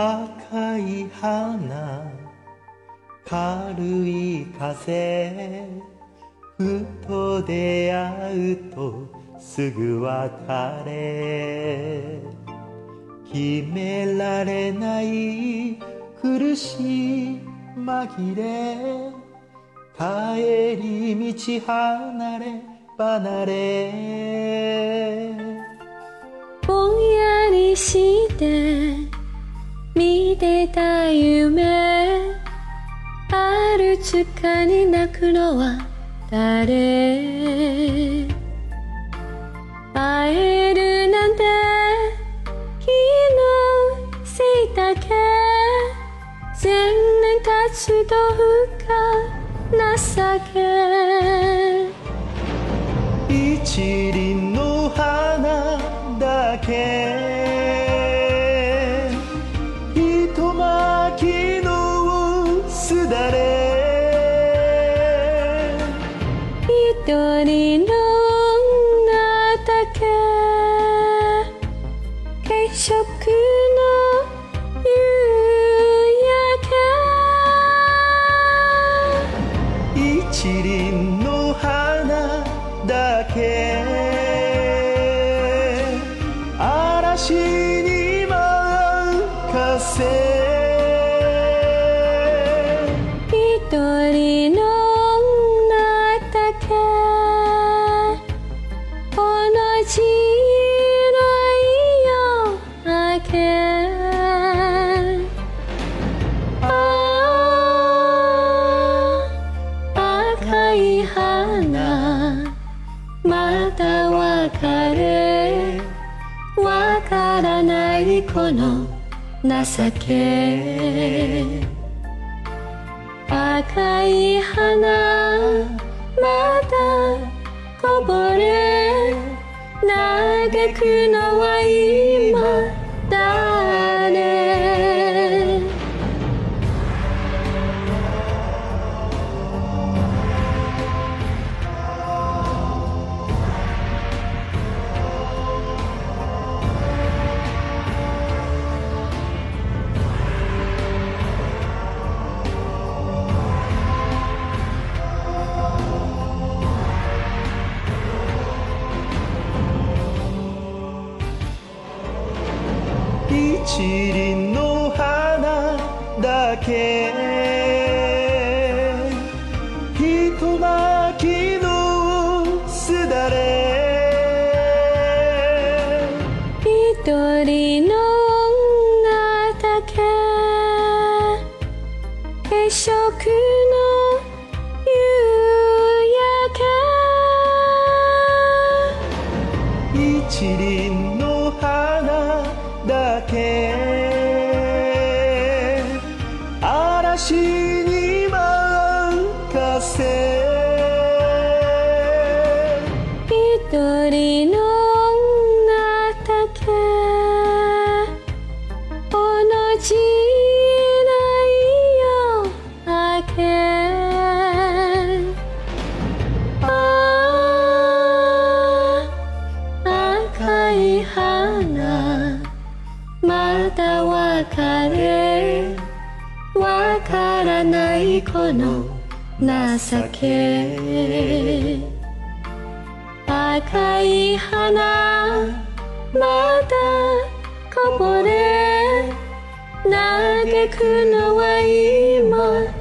赤い花軽い風ふと出会うとすぐ別れ決められない苦しい紛れ帰り道離れ離れ。ぼんやりしる時間に泣くのは誰会えるなんて気のせいだけ。千年経つと不可情け。一輪の花だけ。糸巻きのすだれ。一輪の花だけ。嵐に任せわからないこの情け。赤い花またこぼれ。嘆くのは今一輪の花だけ。糸巻きのすだれ。一人の女だけ。軽食花だけ嵐に任せ一人の女だけ。同じないこの情け。赤い花またこぼれ。嘆くのは今。